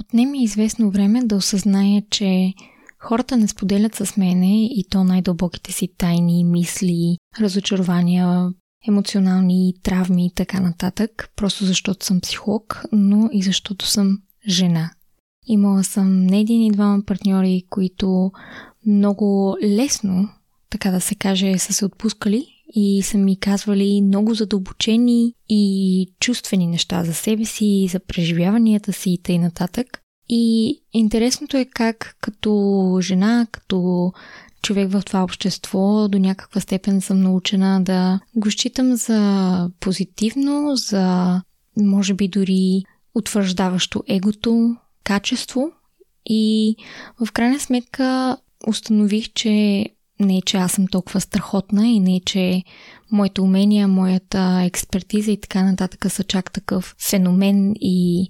Отнеми известно време да осъзная, че хората не споделят с мене и то най-дълбоките си тайни, мисли, разочарования, емоционални травми и така нататък, просто защото съм психолог, но и защото съм жена. Имала съм не един и двама партньори, които много лесно, така да се каже, са се отпускали и са ми казвали много задълбочени и чувствени неща за себе си, за преживяванията си и т.н. нататък. И интересното е как като жена, като човек в това общество, до някаква степен съм научена да го считам за позитивно, за може би дори утвърждаващо егото, качество и в крайна сметка установих, че не е, че аз съм толкова страхотна и не е, че моите умения, моята експертиза и така нататък са чак такъв феномен и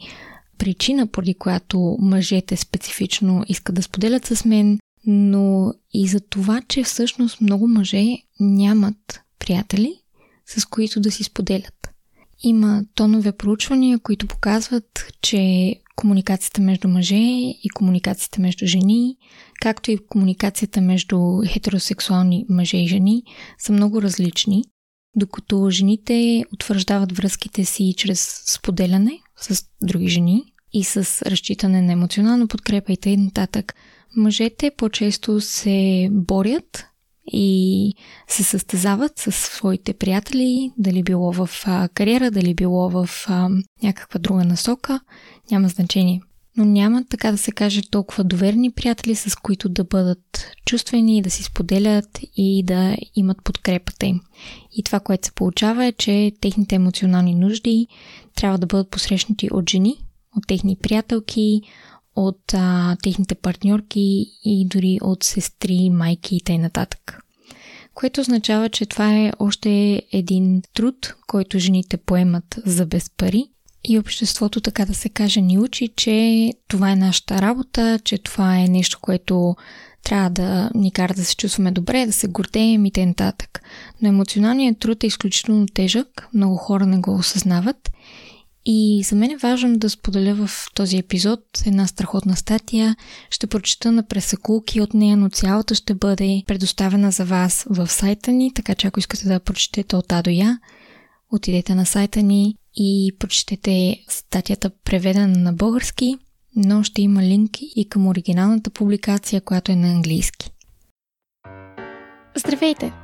причина, поради която мъжете специфично искат да споделят с мен, но и за това, че всъщност много мъже нямат приятели, с които да си споделят. Има тонове проучвания, които показват, че комуникацията между мъже и комуникацията между жени, както и комуникацията между хетеросексуални мъже и жени са много различни, докато жените утвърждават връзките си чрез споделяне с други жени и с разчитане на емоционална подкрепа и т.н. Мъжете по-често се борят и се състезават с своите приятели, дали било в а, кариера, дали било в а, някаква друга насока, няма значение. Но няма, така да се каже, толкова доверни приятели, с които да бъдат чувствени, да си споделят и да имат подкрепата им. И това, което се получава е, че техните емоционални нужди трябва да бъдат посрещнати от жени, от техни приятелки, от а, техните партньорки и дори от сестри, майки и т.н. Което означава, че това е още един труд, който жените поемат за без пари и обществото, така да се каже, ни учи, че това е нашата работа, че това е нещо, което трябва да ни кара да се чувстваме добре, да се гордеем и т.н. Но емоционалният труд е изключително тежък, много хора не го осъзнават и за мен е важно да споделя в този епизод една страхотна статия. Ще прочета на пресакулки от нея, но цялата ще бъде предоставена за вас в сайта ни, така че ако искате да прочетете от А до Я, отидете на сайта ни и прочетете статията преведена на български, но ще има линк и към оригиналната публикация, която е на английски. Здравейте!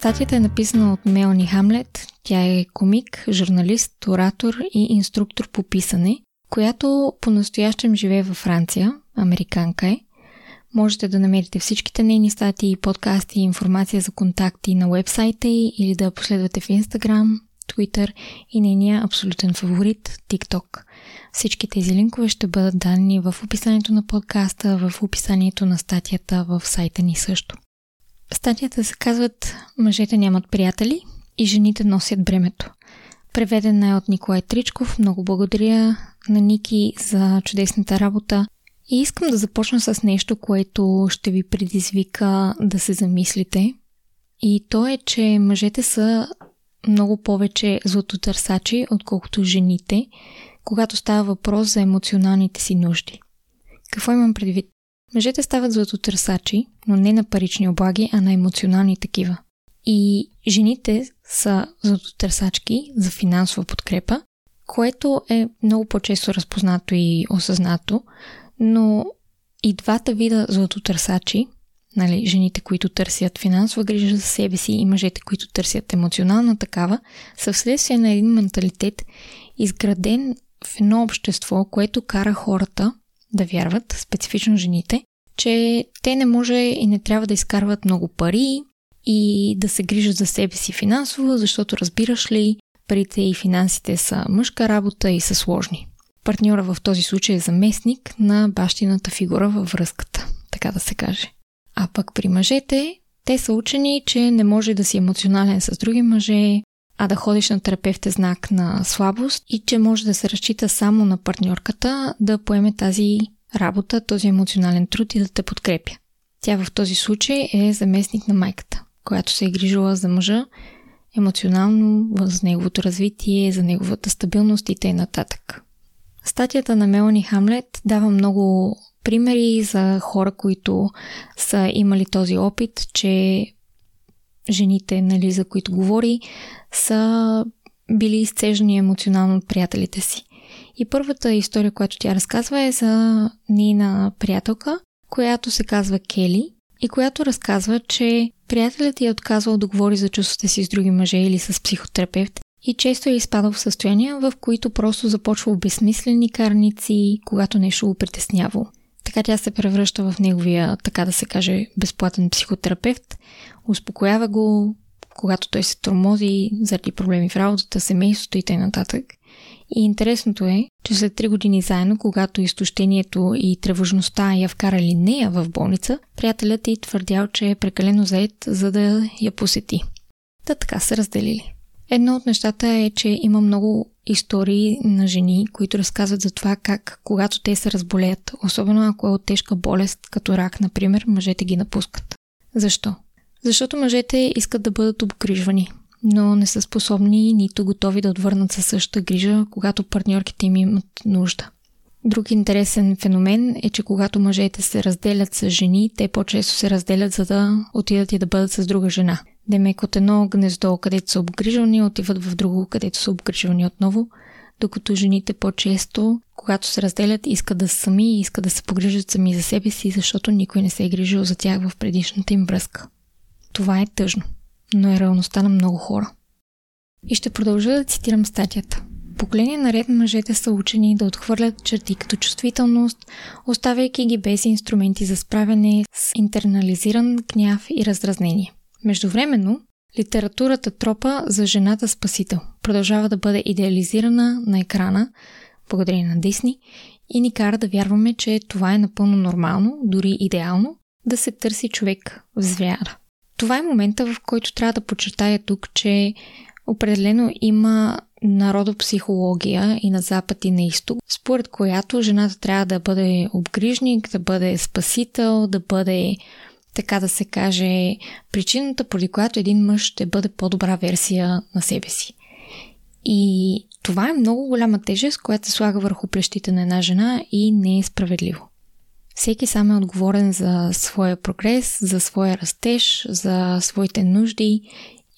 Статията е написана от Мелани Хамлет. Тя е комик, журналист, оратор и инструктор по писане, която по-настоящем живее във Франция, американка е. Можете да намерите всичките нейни статии, подкасти и информация за контакти на вебсайта й или да последвате в Instagram, Twitter и нейния абсолютен фаворит TikTok. Всички тези линкове ще бъдат дадени в описанието на подкаста, в описанието на статията в сайта ни също. Статията се казват Мъжете нямат приятели и жените носят бремето. Преведена е от Николай Тричков. Много благодаря на Ники за чудесната работа. И искам да започна с нещо, което ще ви предизвика да се замислите. И то е, че мъжете са много повече златотърсачи, отколкото жените, когато става въпрос за емоционалните си нужди. Какво имам предвид? Мъжете стават златотърсачи, но не на парични облаги, а на емоционални такива. И жените са златотърсачки за финансова подкрепа, което е много по-често разпознато и осъзнато, но и двата вида златотърсачи, нали, жените, които търсят финансова грижа за себе си и мъжете, които търсят емоционална такава, са вследствие на един менталитет, изграден в едно общество, което кара хората да вярват, специфично жените, че те не може и не трябва да изкарват много пари и да се грижат за себе си финансово, защото разбираш ли, парите и финансите са мъжка работа и са сложни. Партньора в този случай е заместник на бащината фигура във връзката, така да се каже. А пък при мъжете, те са учени, че не може да си емоционален с други мъже, а да ходиш на терапевт е знак на слабост и че може да се разчита само на партньорката да поеме тази работа, този емоционален труд и да те подкрепя. Тя в този случай е заместник на майката, която се е грижила за мъжа емоционално, за неговото развитие, за неговата стабилност и т.н. Статията на Мелани Хамлет дава много примери за хора, които са имали този опит, че жените, нали, за които говори, са били изцежени емоционално от приятелите си. И първата история, която тя разказва е за нейна приятелка, която се казва Кели и която разказва, че приятелят е отказвал да говори за чувствата си с други мъже или с психотерапевт и често е изпадал в състояния, в които просто започва безсмислени карници, когато нещо го притеснявало. Така тя се превръща в неговия, така да се каже, безплатен психотерапевт, успокоява го, когато той се тормози заради проблеми в работата, семейството и т.н. И интересното е, че след 3 години заедно, когато изтощението и тревожността я вкарали нея в болница, приятелят й твърдял, че е прекалено заед, за да я посети. Та така се разделили. Едно от нещата е, че има много истории на жени, които разказват за това как, когато те се разболеят, особено ако е от тежка болест, като рак, например, мъжете ги напускат. Защо? Защото мъжете искат да бъдат обгрижвани, но не са способни нито готови да отвърнат със същата грижа, когато партньорките им имат нужда. Друг интересен феномен е, че когато мъжете се разделят с жени, те по-често се разделят за да отидат и да бъдат с друга жена. Демек от едно гнездо, където са обгрижвани, отиват в друго, където са обгрижвани отново, докато жените по-често, когато се разделят, искат да са сами и искат да се погрижат сами за себе си, защото никой не се е грижил за тях в предишната им връзка. Това е тъжно, но е реалността на много хора. И ще продължа да цитирам статията. Поколение наред мъжете са учени да отхвърлят черти като чувствителност, оставяйки ги без инструменти за справяне с интернализиран гняв и раздразнение. Междувременно, литературата тропа за жената спасител продължава да бъде идеализирана на екрана, благодарение на Дисни, и ни кара да вярваме, че това е напълно нормално, дори идеално, да се търси човек в звяра. Това е момента, в който трябва да подчертая тук, че определено има народопсихология и на запад и на изток, според която жената трябва да бъде обгрижник, да бъде спасител, да бъде така да се каже, причината, поради която един мъж ще бъде по-добра версия на себе си. И това е много голяма тежест, която се слага върху плещите на една жена и не е справедливо. Всеки сам е отговорен за своя прогрес, за своя растеж, за своите нужди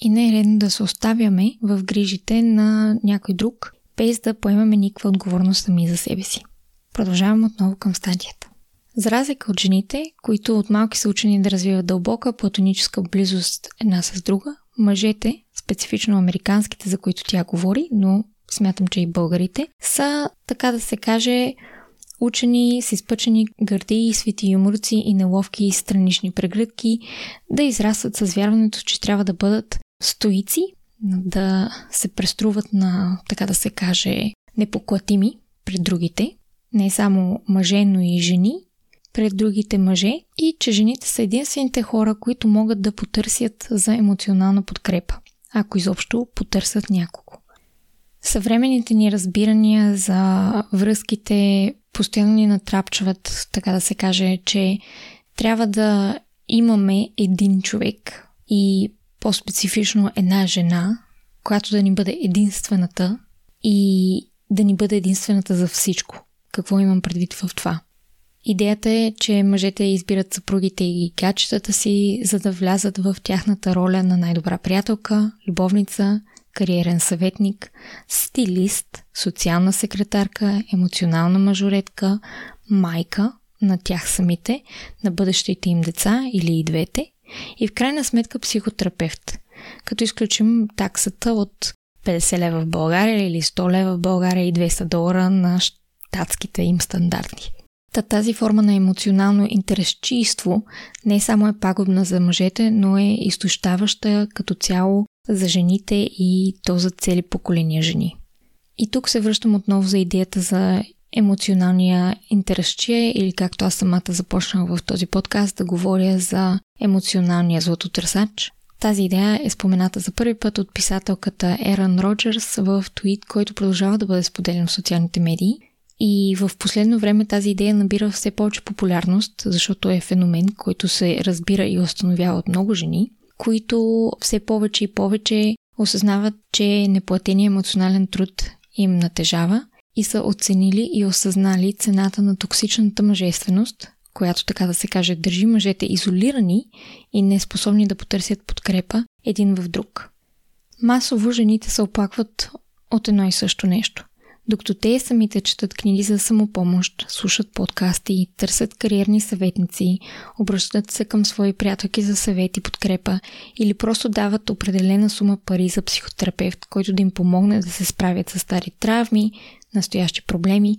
и не е редно да се оставяме в грижите на някой друг, без да поемаме никаква отговорност сами за себе си. Продължавам отново към стадията. За разлика от жените, които от малки са учени да развиват дълбока платоническа близост една с друга, мъжете, специфично американските, за които тя говори, но смятам, че и българите, са, така да се каже, учени с изпъчени гърди свети юморци и неловки и странични прегръдки, да израстват с вярването, че трябва да бъдат стоици, да се преструват на, така да се каже, непоклатими пред другите, не само мъже, но и жени, пред другите мъже и че жените са единствените хора, които могат да потърсят за емоционална подкрепа, ако изобщо потърсят някого. Съвременните ни разбирания за връзките постоянно ни натрапчват, така да се каже, че трябва да имаме един човек и по-специфично една жена, която да ни бъде единствената и да ни бъде единствената за всичко. Какво имам предвид в това? Идеята е, че мъжете избират съпругите и гачетата си, за да влязат в тяхната роля на най-добра приятелка, любовница, кариерен съветник, стилист, социална секретарка, емоционална мажоретка, майка на тях самите, на бъдещите им деца или и двете и в крайна сметка психотерапевт, като изключим таксата от 50 лева в България или 100 лева в България и 200 долара на щатските им стандарти. Та тази форма на емоционално интересчийство не само е пагубна за мъжете, но е изтощаваща като цяло за жените и то за цели поколения жени. И тук се връщам отново за идеята за емоционалния интеръсчие или както аз самата започнах в този подкаст да говоря за емоционалния златотърсач. Тази идея е спомената за първи път от писателката Еран Роджерс в твит, който продължава да бъде споделен в социалните медии. И в последно време тази идея набира все повече популярност, защото е феномен, който се разбира и установява от много жени, които все повече и повече осъзнават, че неплатения емоционален труд им натежава и са оценили и осъзнали цената на токсичната мъжественост, която така да се каже държи мъжете изолирани и неспособни да потърсят подкрепа един в друг. Масово жените се оплакват от едно и също нещо. Докато те самите четат книги за самопомощ, слушат подкасти, търсят кариерни съветници, обръщат се към свои приятелки за съвет и подкрепа или просто дават определена сума пари за психотерапевт, който да им помогне да се справят с стари травми, настоящи проблеми,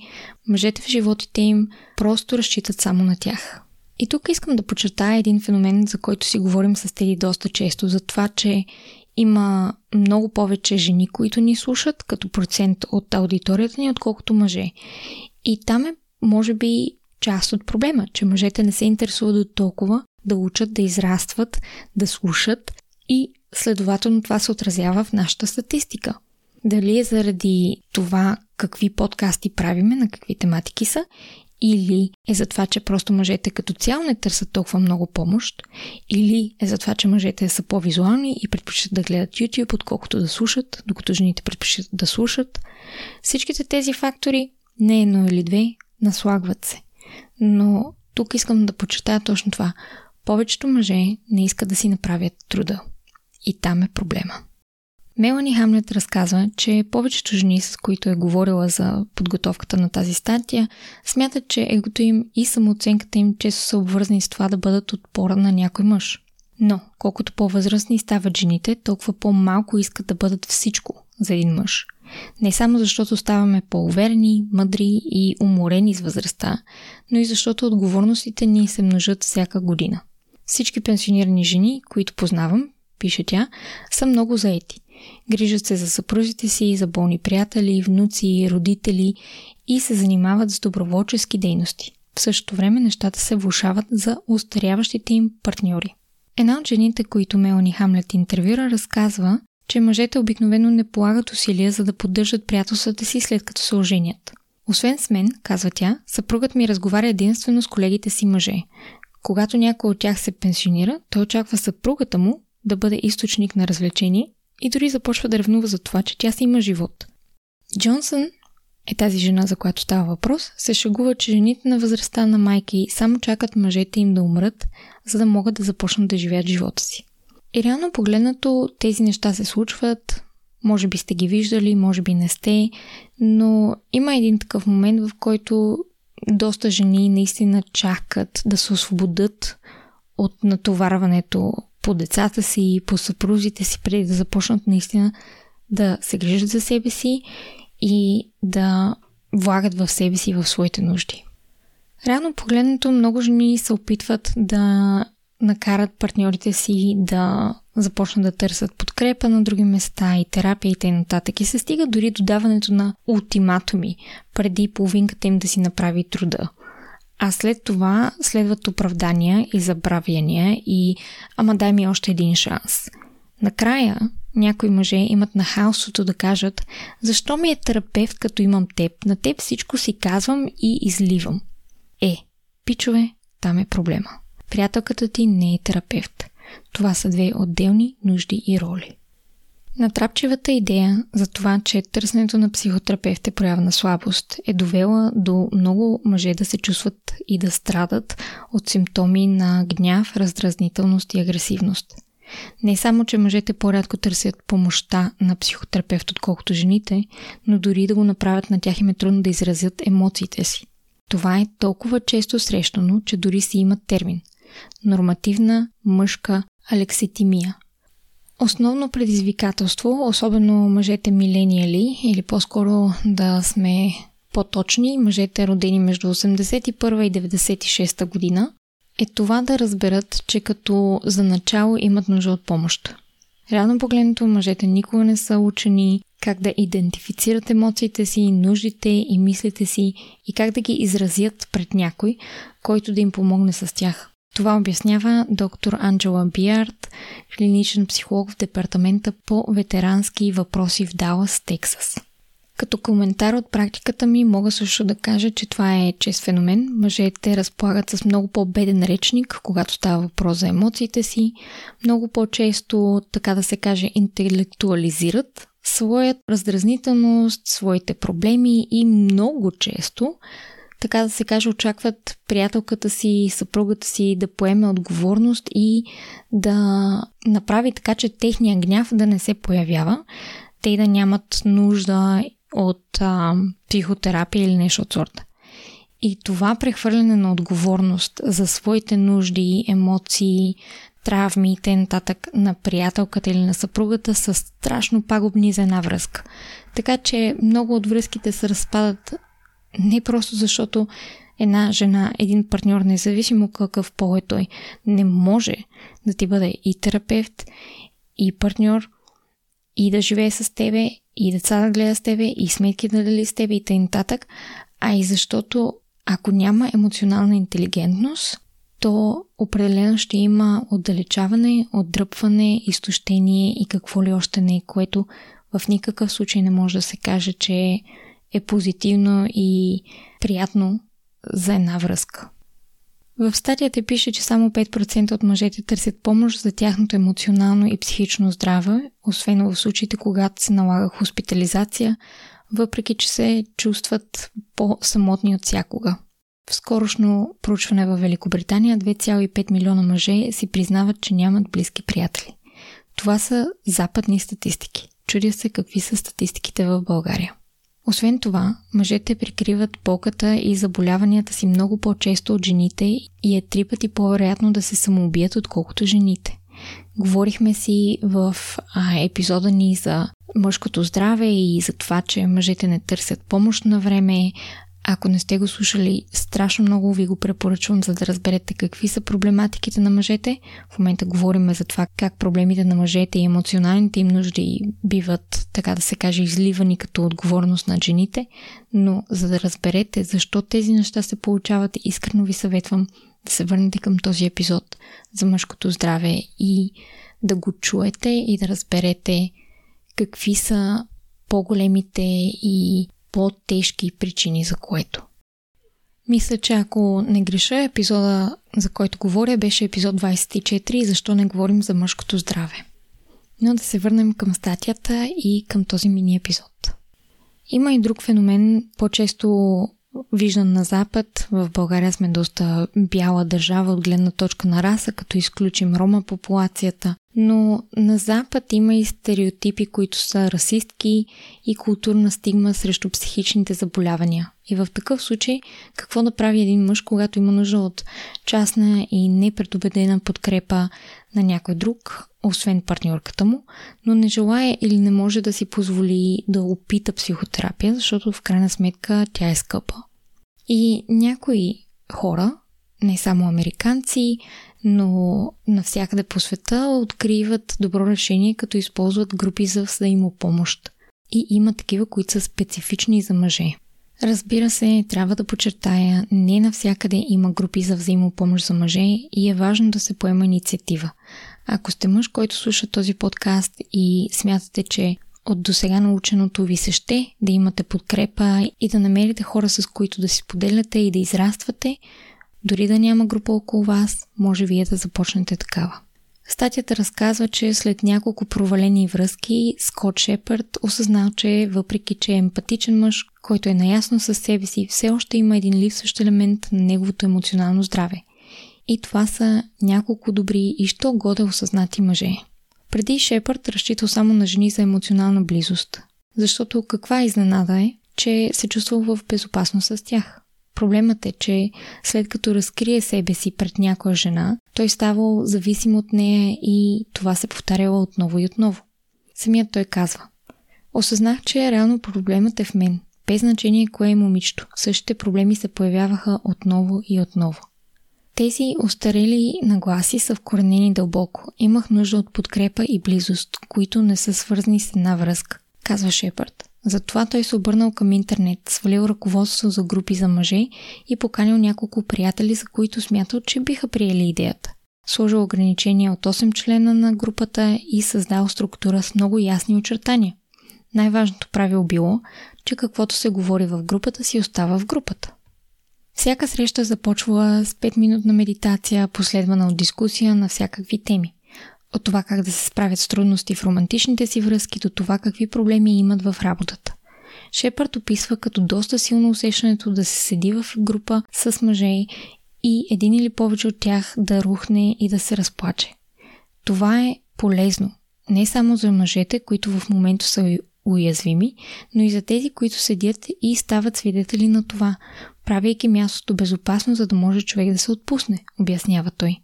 мъжете в животите им просто разчитат само на тях. И тук искам да подчертая един феномен, за който си говорим с Теди доста често, за това, че има много повече жени, които ни слушат като процент от аудиторията ни, отколкото мъже. И там е, може би, част от проблема, че мъжете не се интересуват до толкова да учат, да израстват, да слушат и следователно това се отразява в нашата статистика. Дали е заради това какви подкасти правиме, на какви тематики са, или е за това, че просто мъжете като цяло не търсят толкова много помощ, или е за това, че мъжете са по-визуални и предпочитат да гледат YouTube, отколкото да слушат, докато жените предпочитат да слушат. Всичките тези фактори, не едно или две, наслагват се. Но тук искам да почитая точно това. Повечето мъже не искат да си направят труда. И там е проблема. Мелани Хамлет разказва, че повечето жени, с които е говорила за подготовката на тази статия, смятат, че егото им и самооценката им често са обвързани с това да бъдат отпора на някой мъж. Но, колкото по-възрастни стават жените, толкова по-малко искат да бъдат всичко за един мъж. Не само защото ставаме по-уверени, мъдри и уморени с възрастта, но и защото отговорностите ни се множат всяка година. Всички пенсионирани жени, които познавам, пише тя, са много заети. Грижат се за съпрузите си, за болни приятели, внуци, родители и се занимават с доброволчески дейности. В същото време нещата се влушават за устаряващите им партньори. Една от жените, които Мелани Хамлет интервюра, разказва, че мъжете обикновено не полагат усилия за да поддържат приятелствата си след като се оженят. Освен с мен, казва тя, съпругът ми разговаря единствено с колегите си мъже. Когато някой от тях се пенсионира, той очаква съпругата му да бъде източник на развлечение и дори започва да ревнува за това, че тя си има живот. Джонсън е тази жена, за която става въпрос, се шегува, че жените на възрастта на майки само чакат мъжете им да умрат, за да могат да започнат да живеят живота си. И реално погледнато тези неща се случват, може би сте ги виждали, може би не сте, но има един такъв момент, в който доста жени наистина чакат да се освободят от натоварването по децата си, по съпрузите си, преди да започнат наистина да се грижат за себе си и да влагат в себе си в своите нужди. Реално погледнато много жени се опитват да накарат партньорите си да започнат да търсят подкрепа на други места и терапия и т.н. И се стига дори до даването на ултиматуми, преди половинката им да си направи труда. А след това следват оправдания и забравяния и ама дай ми още един шанс. Накрая някои мъже имат нахалството да кажат защо ми е терапевт като имам теб, на теб всичко си казвам и изливам. Е, пичове, там е проблема. Приятелката ти не е терапевт. Това са две отделни нужди и роли. Натрапчивата идея за това, че търсенето на психотерапевт е проява на слабост, е довела до много мъже да се чувстват и да страдат от симптоми на гняв, раздразнителност и агресивност. Не само, че мъжете по-рядко търсят помощта на психотерапевт, отколкото жените, но дори да го направят на тях им е трудно да изразят емоциите си. Това е толкова често срещано, че дори си имат термин – нормативна мъжка алекситимия – Основно предизвикателство, особено мъжете милениали, или по-скоро да сме по-точни, мъжете родени между 81 и 96 година, е това да разберат, че като за начало имат нужда от помощ. Реално погледнато, мъжете никога не са учени как да идентифицират емоциите си, нуждите и мислите си и как да ги изразят пред някой, който да им помогне с тях. Това обяснява доктор Анджела Биард, клиничен психолог в департамента по ветерански въпроси в Далас, Тексас. Като коментар от практиката ми мога също да кажа, че това е чест феномен. Мъжете разполагат с много по-беден речник, когато става въпрос за емоциите си. Много по-често, така да се каже, интелектуализират своят раздразнителност, своите проблеми и много често така да се каже, очакват приятелката си, съпругата си да поеме отговорност и да направи така, че техния гняв да не се появява, те да нямат нужда от а, психотерапия или нещо от сорта. И това прехвърляне на отговорност за своите нужди, емоции, травми и т.н. на приятелката или на съпругата са страшно пагубни за една връзка. Така че много от връзките се разпадат не просто защото една жена, един партньор, независимо какъв пол е той, не може да ти бъде и терапевт, и партньор, и да живее с тебе, и деца да гледа с тебе, и сметки да дали с тебе, и т.н. а и защото ако няма емоционална интелигентност, то определено ще има отдалечаване, отдръпване, изтощение и какво ли още не, което в никакъв случай не може да се каже, че е позитивно и приятно за една връзка. В статията пише, че само 5% от мъжете търсят помощ за тяхното емоционално и психично здраве, освен в случаите, когато се налага хоспитализация, въпреки че се чувстват по-самотни от всякога. В скорошно проучване в Великобритания 2,5 милиона мъже си признават, че нямат близки приятели. Това са западни статистики. Чудя се какви са статистиките в България. Освен това, мъжете прикриват болката и заболяванията си много по-често от жените и е три пъти по-вероятно да се самоубият, отколкото жените. Говорихме си в епизода ни за мъжкото здраве и за това, че мъжете не търсят помощ на време, ако не сте го слушали, страшно много ви го препоръчвам, за да разберете какви са проблематиките на мъжете. В момента говорим за това как проблемите на мъжете и емоционалните им нужди биват, така да се каже, изливани като отговорност на жените, но за да разберете защо тези неща се получават, искрено ви съветвам да се върнете към този епизод за мъжкото здраве и да го чуете и да разберете какви са по-големите и по-тежки причини за което. Мисля, че ако не греша, епизода, за който говоря, беше епизод 24 защо не говорим за мъжкото здраве. Но да се върнем към статията и към този мини епизод. Има и друг феномен, по-често виждан на Запад. В България сме доста бяла държава от гледна точка на раса, като изключим рома популацията. Но на Запад има и стереотипи, които са расистки и културна стигма срещу психичните заболявания. И в такъв случай, какво да прави един мъж, когато има нужда от частна и непредобедена подкрепа на някой друг, освен партньорката му, но не желая или не може да си позволи да опита психотерапия, защото в крайна сметка тя е скъпа. И някои хора, не само американци, но навсякъде по света откриват добро решение, като използват групи за взаимопомощ. И има такива, които са специфични за мъже. Разбира се, трябва да подчертая, не навсякъде има групи за взаимопомощ за мъже и е важно да се поема инициатива. Ако сте мъж, който слуша този подкаст и смятате, че от досега наученото ви се ще да имате подкрепа и да намерите хора, с които да си поделяте и да израствате, дори да няма група около вас, може вие да започнете такава. Статията разказва, че след няколко провалени връзки, Скот Шепард осъзнал, че въпреки, че е емпатичен мъж, който е наясно със себе си, все още има един липсващ елемент на неговото емоционално здраве. И това са няколко добри и що годе осъзнати мъже. Преди Шепард разчитал само на жени за емоционална близост, защото каква изненада е, че се чувствал в безопасност с тях. Проблемът е, че след като разкрие себе си пред някоя жена, той ставал зависим от нея и това се повтаряло отново и отново. Самият той казва Осъзнах, че реално проблемът е в мен. Без значение кое е момичето. Същите проблеми се появяваха отново и отново. Тези устарели нагласи са вкоренени дълбоко. Имах нужда от подкрепа и близост, които не са свързани с една връзка. казва Шепард. Затова той се обърнал към интернет, свалил ръководство за групи за мъже и поканил няколко приятели, за които смятал, че биха приели идеята. Сложил ограничения от 8 члена на групата и създал структура с много ясни очертания. Най-важното правило било, че каквото се говори в групата си остава в групата. Всяка среща започва с 5-минутна медитация, последвана от дискусия на всякакви теми. От това как да се справят с трудности в романтичните си връзки до това какви проблеми имат в работата. Шепард описва като доста силно усещането да се седи в група с мъже и един или повече от тях да рухне и да се разплаче. Това е полезно не само за мъжете, които в момента са уязвими, но и за тези, които седят и стават свидетели на това, правейки мястото безопасно, за да може човек да се отпусне, обяснява той.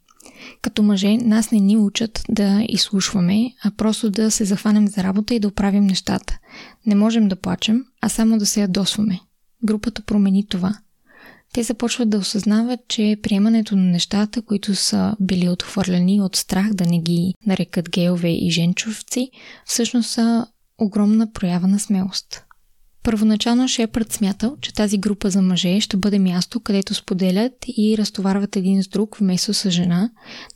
Като мъже нас не ни учат да изслушваме, а просто да се захванем за работа и да оправим нещата. Не можем да плачем, а само да се ядосваме. Групата промени това. Те започват да осъзнават, че приемането на нещата, които са били отхвърлени от страх да не ги нарекат геове и женчовци, всъщност са огромна проява на смелост. Първоначално Шепард смятал, че тази група за мъже ще бъде място, където споделят и разтоварват един с друг вместо с жена,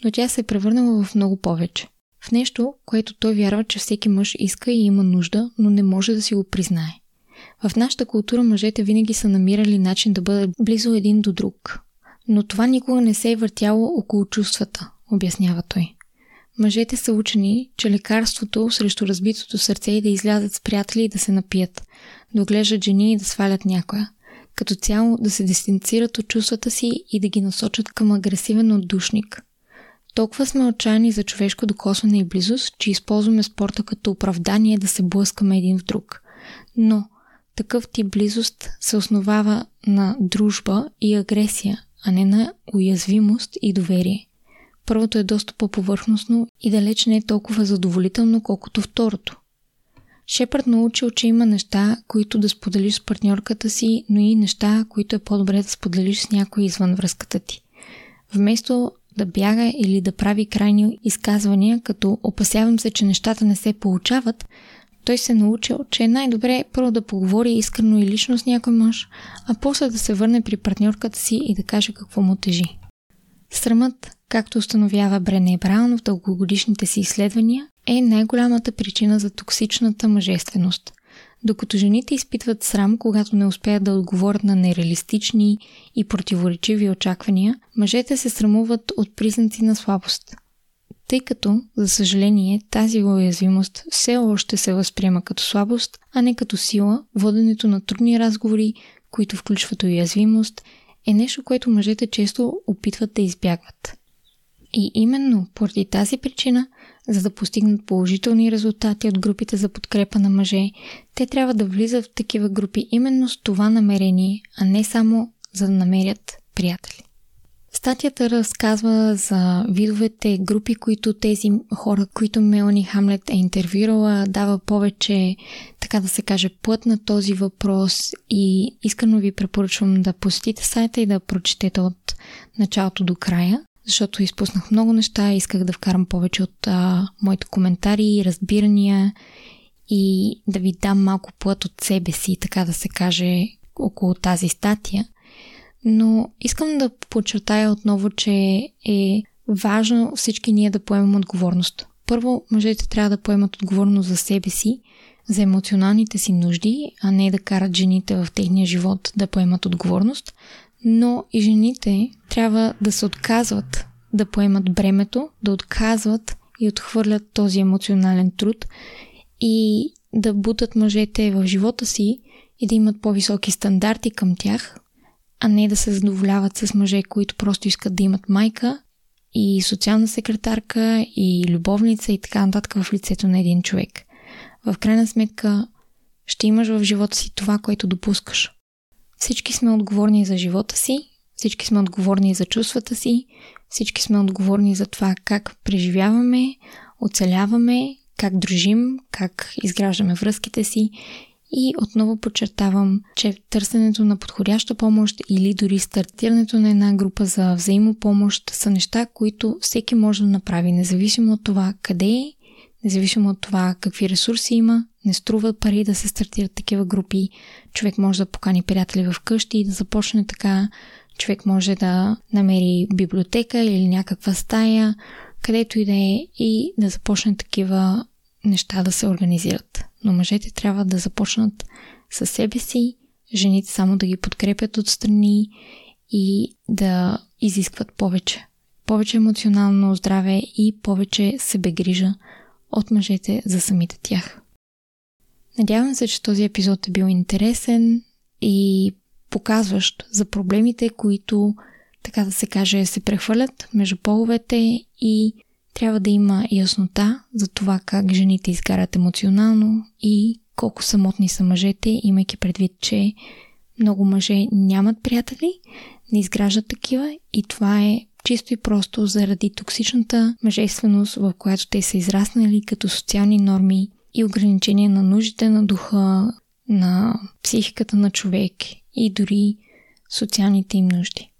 но тя се е превърнала в много повече. В нещо, което той вярва, че всеки мъж иска и има нужда, но не може да си го признае. В нашата култура мъжете винаги са намирали начин да бъдат близо един до друг. Но това никога не се е въртяло около чувствата, обяснява той. Мъжете са учени, че лекарството срещу разбитото сърце е да излязат с приятели и да се напият, да оглеждат жени и да свалят някоя. Като цяло да се дистанцират от чувствата си и да ги насочат към агресивен отдушник. Толкова сме отчаяни за човешко докосване и близост, че използваме спорта като оправдание да се блъскаме един в друг. Но такъв тип близост се основава на дружба и агресия, а не на уязвимост и доверие. Първото е доста по-повърхностно и далеч не е толкова задоволително, колкото второто. Шепард научил, че има неща, които да споделиш с партньорката си, но и неща, които е по-добре да споделиш с някой извън връзката ти. Вместо да бяга или да прави крайни изказвания, като опасявам се, че нещата не се получават, той се научил, че е най-добре първо да поговори искрено и лично с някой мъж, а после да се върне при партньорката си и да каже какво му тежи. Срамът, както установява Брене Браун в дългогодишните си изследвания, е най-голямата причина за токсичната мъжественост. Докато жените изпитват срам, когато не успеят да отговорят на нереалистични и противоречиви очаквания, мъжете се срамуват от признаци на слабост. Тъй като, за съжаление, тази уязвимост все още се възприема като слабост, а не като сила, воденето на трудни разговори, които включват уязвимост, е нещо, което мъжете често опитват да избягват. И именно поради тази причина, за да постигнат положителни резултати от групите за подкрепа на мъже, те трябва да влизат в такива групи именно с това намерение, а не само за да намерят приятели. Статията разказва за видовете групи, които тези хора, които Мелани Хамлет е интервюирала, дава повече, така да се каже, плът на този въпрос и искрено ви препоръчвам да посетите сайта и да прочетете от началото до края, защото изпуснах много неща исках да вкарам повече от а, моите коментари разбирания и да ви дам малко плът от себе си, така да се каже, около тази статия. Но искам да подчертая отново, че е важно всички ние да поемем отговорност. Първо, мъжете трябва да поемат отговорност за себе си, за емоционалните си нужди, а не да карат жените в техния живот да поемат отговорност. Но и жените трябва да се отказват да поемат бремето, да отказват и отхвърлят този емоционален труд и да бутат мъжете в живота си и да имат по-високи стандарти към тях, а не да се задоволяват с мъже, които просто искат да имат майка и социална секретарка и любовница и така нататък в лицето на един човек. В крайна сметка ще имаш в живота си това, което допускаш. Всички сме отговорни за живота си, всички сме отговорни за чувствата си, всички сме отговорни за това как преживяваме, оцеляваме, как дружим, как изграждаме връзките си. И отново подчертавам, че търсенето на подходяща помощ или дори стартирането на една група за взаимопомощ са неща, които всеки може да направи, независимо от това къде е, независимо от това какви ресурси има, не струва пари да се стартират такива групи. Човек може да покани приятели в къщи и да започне така. Човек може да намери библиотека или някаква стая, където и да е, и да започне такива неща да се организират. Но мъжете трябва да започнат със себе си, жените само да ги подкрепят отстрани и да изискват повече. Повече емоционално здраве и повече себегрижа от мъжете за самите тях. Надявам се, че този епизод е бил интересен и показващ за проблемите, които, така да се каже, се прехвърлят между половете и трябва да има яснота за това как жените изгарят емоционално и колко самотни са мъжете, имайки предвид, че много мъже нямат приятели, не изграждат такива и това е чисто и просто заради токсичната мъжественост, в която те са израснали като социални норми и ограничения на нуждите на духа, на психиката на човек и дори социалните им нужди.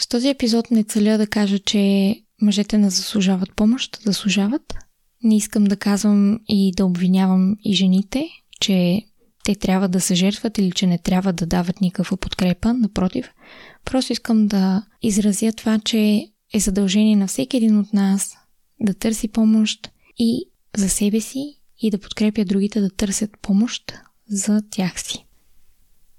С този епизод не целя да кажа, че мъжете не заслужават помощ, заслужават. Не искам да казвам и да обвинявам и жените, че те трябва да се жертват или че не трябва да дават никаква подкрепа. Напротив, просто искам да изразя това, че е задължение на всеки един от нас да търси помощ и за себе си и да подкрепя другите да търсят помощ за тях си.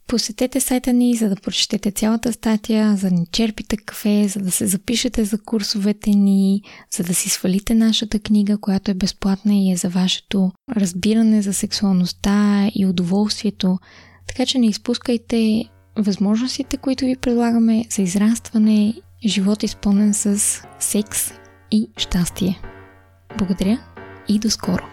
Посетете сайта ни, за да прочетете цялата статия, за да ни черпите кафе, за да се запишете за курсовете ни, за да си свалите нашата книга, която е безплатна и е за вашето разбиране за сексуалността и удоволствието. Така че не изпускайте възможностите, които ви предлагаме за израстване, живот изпълнен с секс и щастие. Благодаря и до скоро!